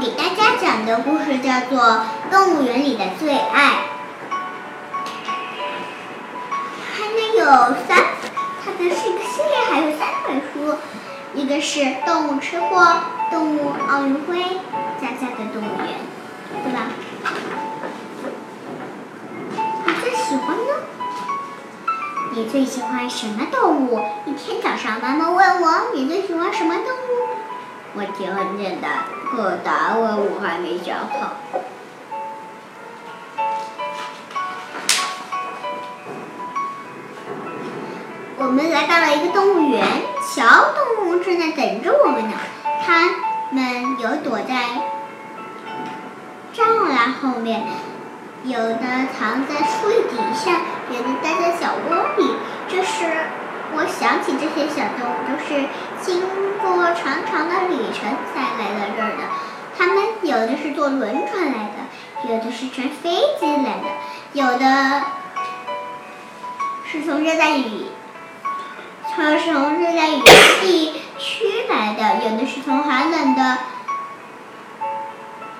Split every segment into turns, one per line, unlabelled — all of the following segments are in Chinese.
给大家讲的故事叫做《动物园里的最爱》。还能有三，它的是一个系列，还有三本书，一个是《动物吃货》《动物奥运会》《佳佳的动物园》，对吧？你最喜欢呢？你最喜欢什么动物？一天早上，妈妈问我你最喜欢什么动物，我提很简单，可答案我还没想好。我们来到了一个动物园，小动物正在等着我们呢。它们有躲在栅栏后面，有的藏在树底下，小动物都是经过长长的旅程才来到这儿的。它们有的是坐轮船来的，有的是乘飞机来的，有的是从热带雨。它是从热带雨地区来的，有的是从寒冷的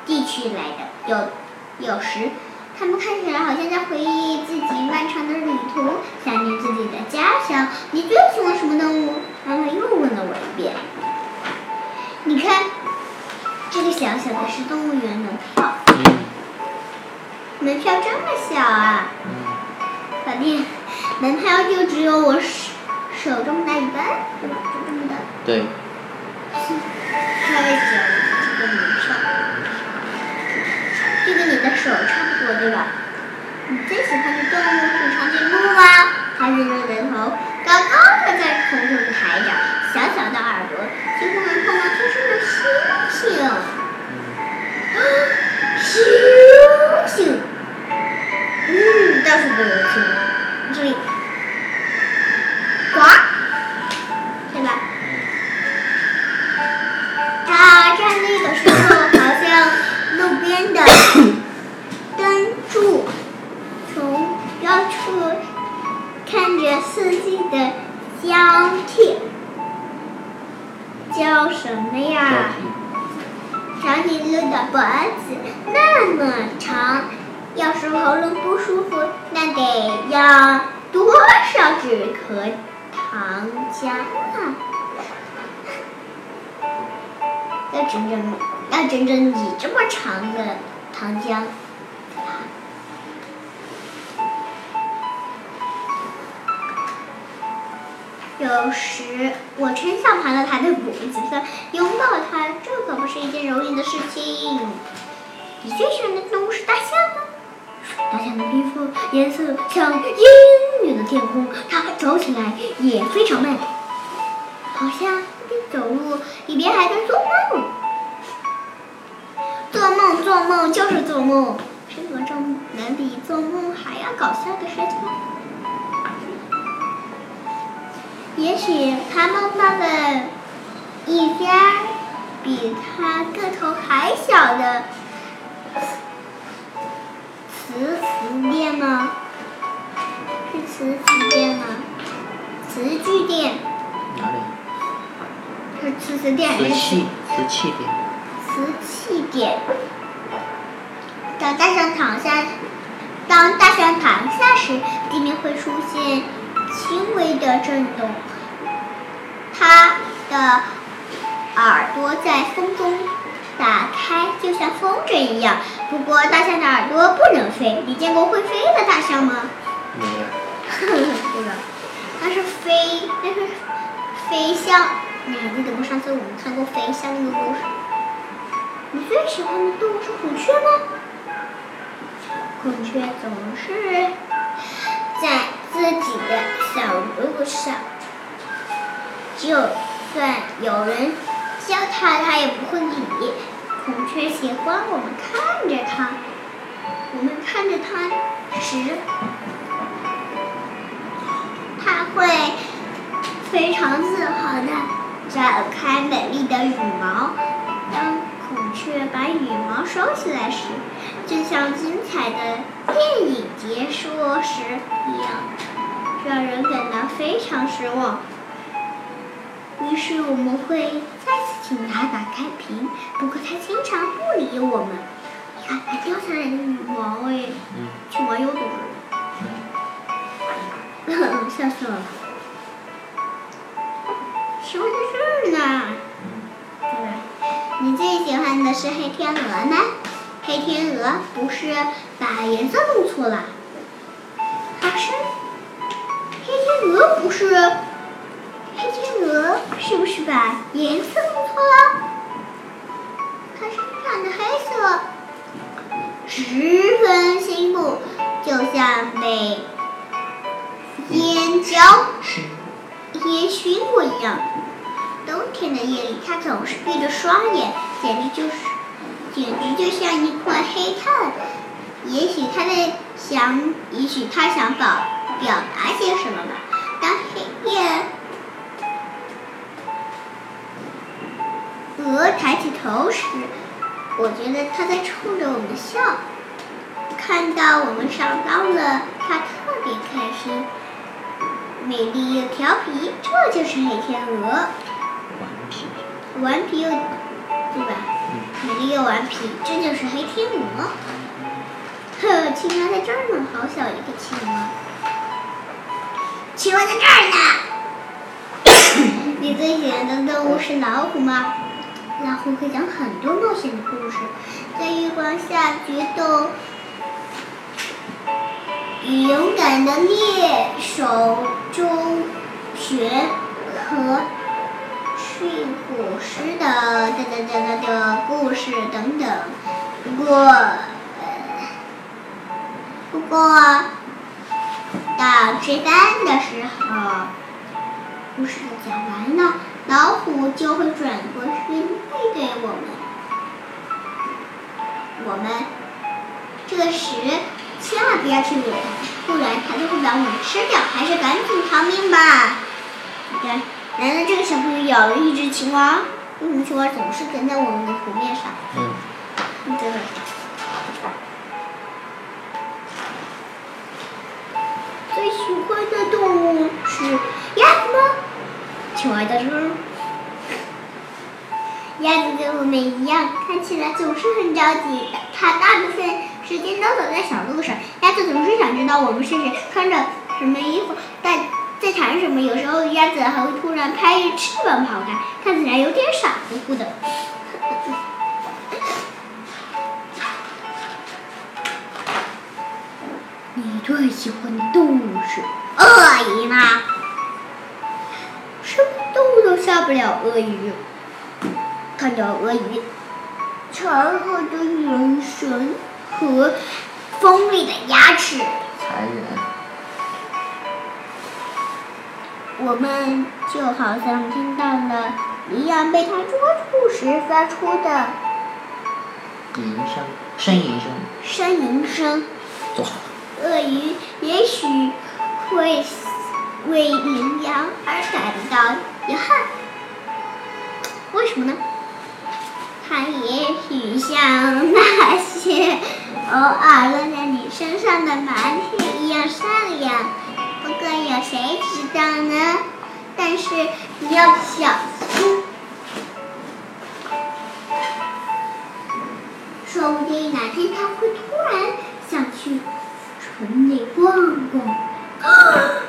地区来的。有有时，它们看起来好像在回忆自己漫长的旅途，想念自己的家乡。你最喜欢什么动物？妈妈又问了我一遍。你看，这个小小的是动物园门票。门票这么小啊！小弟门票就只有我手。手这么大一半，对吧？就这么大。
对。
太小了，这个门票，这个你的手差对吧？你最喜欢的动物是长颈鹿吗？长颈鹿的头高高的在空中抬着，小小的耳朵几乎能碰到天上的星星。星星，嗯，到处都有星，这里。呱，对吧？它站立的时候，好像路边的的交替，叫什么呀？长颈鹿的脖子那么长，要是喉咙不舒服，那得要多少止咳？糖浆啊，要整整要整整你这么长的糖浆。有时我真想爬到它的脖子上，拥抱它，这可不是一件容易的事情。你最喜欢的动物是大象吗？大象的皮肤颜色像阴郁的天空，它走起来也非常慢，好像一边走路一边还在做梦。做梦做梦就是做梦，这种能比做梦还要搞笑的事情。也许他梦到了一家比他个头还小的。瓷瓷店吗？是瓷瓷店吗？瓷具店。
哪里？
是瓷瓷店还是？
瓷器，瓷器店。
瓷器店。当大象躺下，当大象躺下时，地面会出现轻微的震动。它的耳朵在风中。打开，就像风筝一样。不过大象的耳朵不能飞。你见过会飞的大象吗？
没有。
对吧？那是飞，那是飞象。你还记得不？上次我们看过飞象那个故事。你最喜欢的动物是孔雀吗？孔雀总是在自己的小路上，就算有人。教它，它也不会理。孔雀喜欢我们看着它，我们看着它时，它会非常自豪的展开美丽的羽毛。当孔雀把羽毛收起来时，就像精彩的电影结束时一样，让人感到非常失望。于是我们会再次请他打开瓶，不过他经常不理我们。你看，还掉下来的羽毛哎，
嗯
青蛙又躲了，笑死我了。青蛙在这儿呢，
嗯，
对吧？你最喜欢的是黑天鹅吗？黑天鹅不是把颜色弄错了，它是黑天鹅不是鹅是不是把颜色弄错了？它身上的黑色十分醒目，就像被烟焦烟熏过一样。冬天的夜里，它总是闭着双眼，简直就是，简直就像一块黑炭。也许它在想，也许它想表表达些什么吧。当黑夜鹅抬起头时，我觉得它在冲着我们笑。看到我们上当了，它特别开心。美丽又调皮，这就是黑天鹅。
顽皮，
顽皮又，对吧？
嗯，
美丽又顽皮，这就是黑天鹅。呵，青蛙在这儿呢，好小一个青蛙。青蛙在这儿呢。你最喜欢的动物是老虎吗？老虎会讲很多冒险的故事，在月光下决斗，与勇敢的猎手周旋和驯虎师的的的的的的故事等等。不过，不过到吃饭的时候，故事讲完了，老虎就会转过去背对我们。我们这时千万不要去惹它，不然它就会把我们吃掉。还是赶紧逃命吧！对，难道这个小朋友咬了一只青蛙？为什么青蛙总是跟在我们的湖面上？
嗯，
你觉得？最喜欢的动物是？青蛙在这儿。鸭子跟我们一样，看起来总是很着急。它大部分时间都走在小路上。鸭子总是想知道我们是谁，穿着什么衣服，在在谈什么。有时候鸭子还会突然拍着翅膀跑开，看起来有点傻乎乎的。你最喜欢的动物是鳄鱼吗？下不了鳄鱼。看到鳄鱼长厚的眼神和锋利的牙齿，
残忍，
我们就好像听到了一样被它捉住时发出的
吟声，呻吟声，
呻吟声。
坐好，
鳄鱼也许会为羚羊而感到遗憾，为什么呢？它也许像那些偶尔落在你身上的麻雀一样善良，不过有谁知道呢？但是你要小心，说不定哪天它会突然想去城里逛逛。有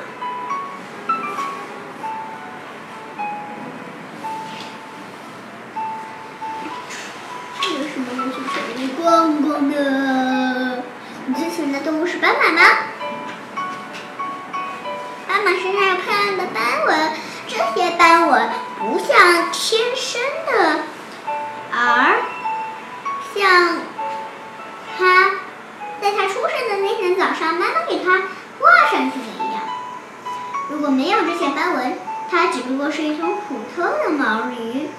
斑马身上有漂亮的斑纹，这些斑纹不像天生的，而像它在它出生的那天早上，妈妈给它挂上去的一样。如果没有这些斑纹，它只不过是一头普通的毛驴。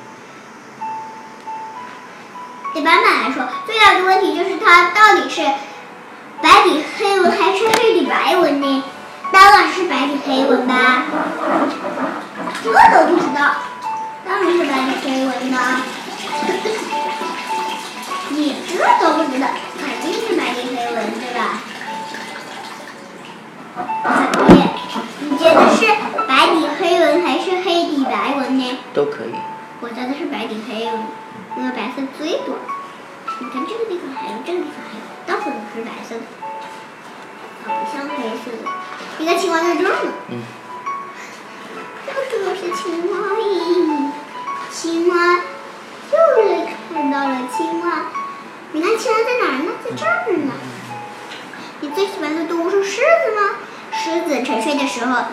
对斑马来说，最大的问题就是它到底是白底黑纹吧。这都不知道，当然是白底黑纹的。你这都不知道，肯定是白底黑纹，对吧？你觉得是白底黑黑纹还是黑底白纹呢？
都可以。
我觉得是白底黑纹，因为白色最多。你看这个地方还有，这个地方还有，到处都是白色的，啊，不像黑色的。你看青蛙在这儿呢。
嗯。
到处都是青蛙咦，青蛙，又看到了青蛙。你看青蛙在哪儿呢？在这儿呢。你最喜欢的动物是狮子吗？狮子沉睡的时候，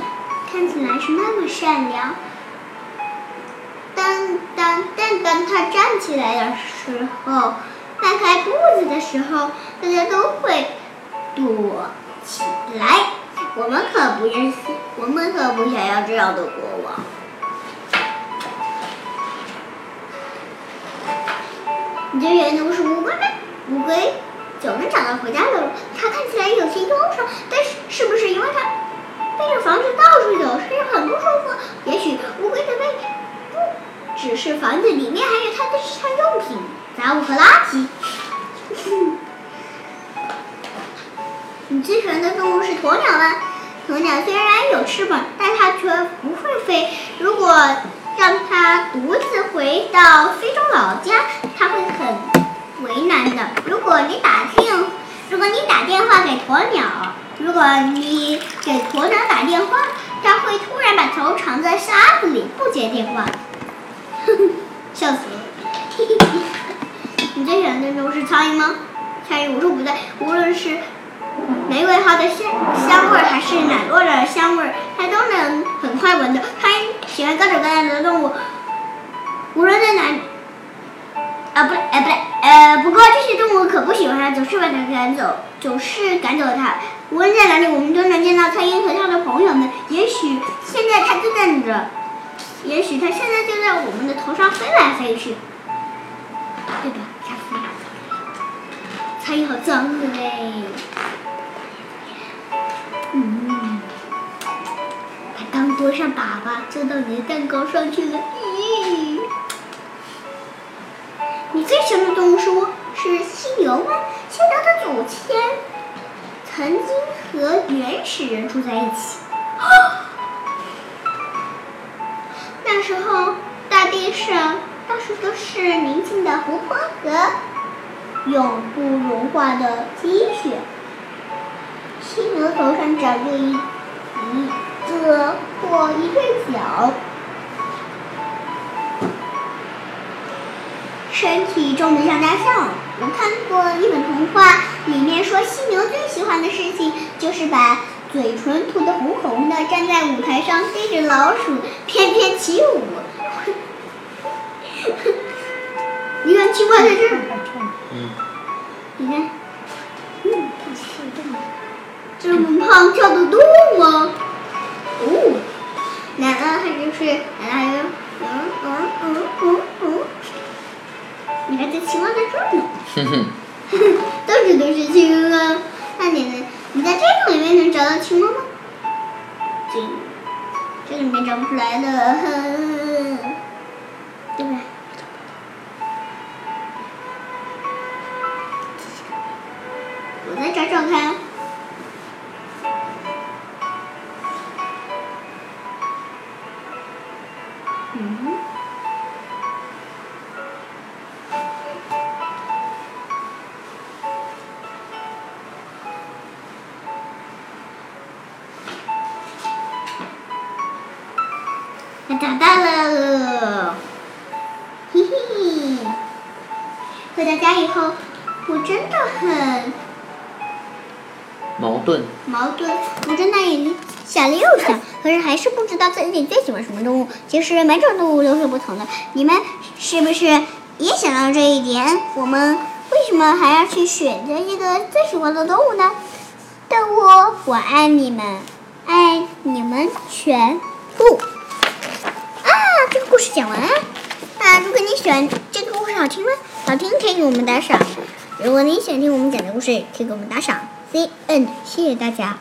看起来是那么善良。当当但当它站起来的时候，迈开步子的时候，大家都会躲起来。我们可不是，我们可不想要这样的国王。你的动物是乌龟吗？乌龟总能找到回家的路。它看起来有些忧伤，但是是不是因为它背着房子到处走，身上很不舒服？也许乌龟的背不只是房子里面，还有它的日常用品、杂物和垃圾。你最喜欢的动物是鸵鸟吗？鸵鸟虽然有翅膀，但它却不会飞。如果让它独自回到非洲老家，它会很为难的。如果你打电，如果你打电话给鸵鸟，如果你给鸵鸟打电话，它会突然把头藏在沙子里，不接电话。呵呵，笑死了。你最喜欢的动物是苍蝇吗？苍蝇，我说不对，无论是玫瑰花的香香味儿，还是奶酪的香味儿，它都能很快闻到。苍蝇喜欢各种各样的动物，无论在哪里，啊不对，哎不对，呃不过这些动物可不喜欢它，总是把它赶走，总是赶走它。无论在哪里，我们都能见到苍蝇和它的朋友们。也许现在它就在着，也许它现在就在我们的头上飞来飞去，对吧？下次。苍蝇好脏的嘞！桌上粑粑，就到你的蛋糕上去了。咦，你最喜欢的动物是犀牛吗？犀牛的祖先曾经和原始人住在一起。那时候，大地上到处都是宁静的湖泊和。永不融化的积雪。犀牛头上长着一一个或一对脚，身体重得像大象。我看过一本童话，里面说犀牛最喜欢的事情就是把嘴唇涂得红红的，站在舞台上对着老鼠翩翩起舞。你看青蛙在这儿。
嗯。
你看，嗯，这么胖跳得动吗？哦，奶奶还就是奶奶还有，嗯嗯嗯嗯嗯，你看这青蛙在这儿呢。哼哼，到处都是青蛙。那你呢，你在这个里面能找到青蛙吗？这，这里面找不出来的，对家以后，我真的很。
矛盾，
矛盾。我睁大眼睛想了又想，可是还是不知道自己最喜欢什么动物。其实每种动物都是不同的，你们是不是也想到这一点？我们为什么还要去选择一个最喜欢的动物呢？动物，我爱你们，爱你们全部。啊，这个故事讲完了。啊，如果你喜欢这个故事好听吗？好听可以给我们打赏。如果你喜欢听我们讲的故事，可以给我们打赏。C N，谢谢大家。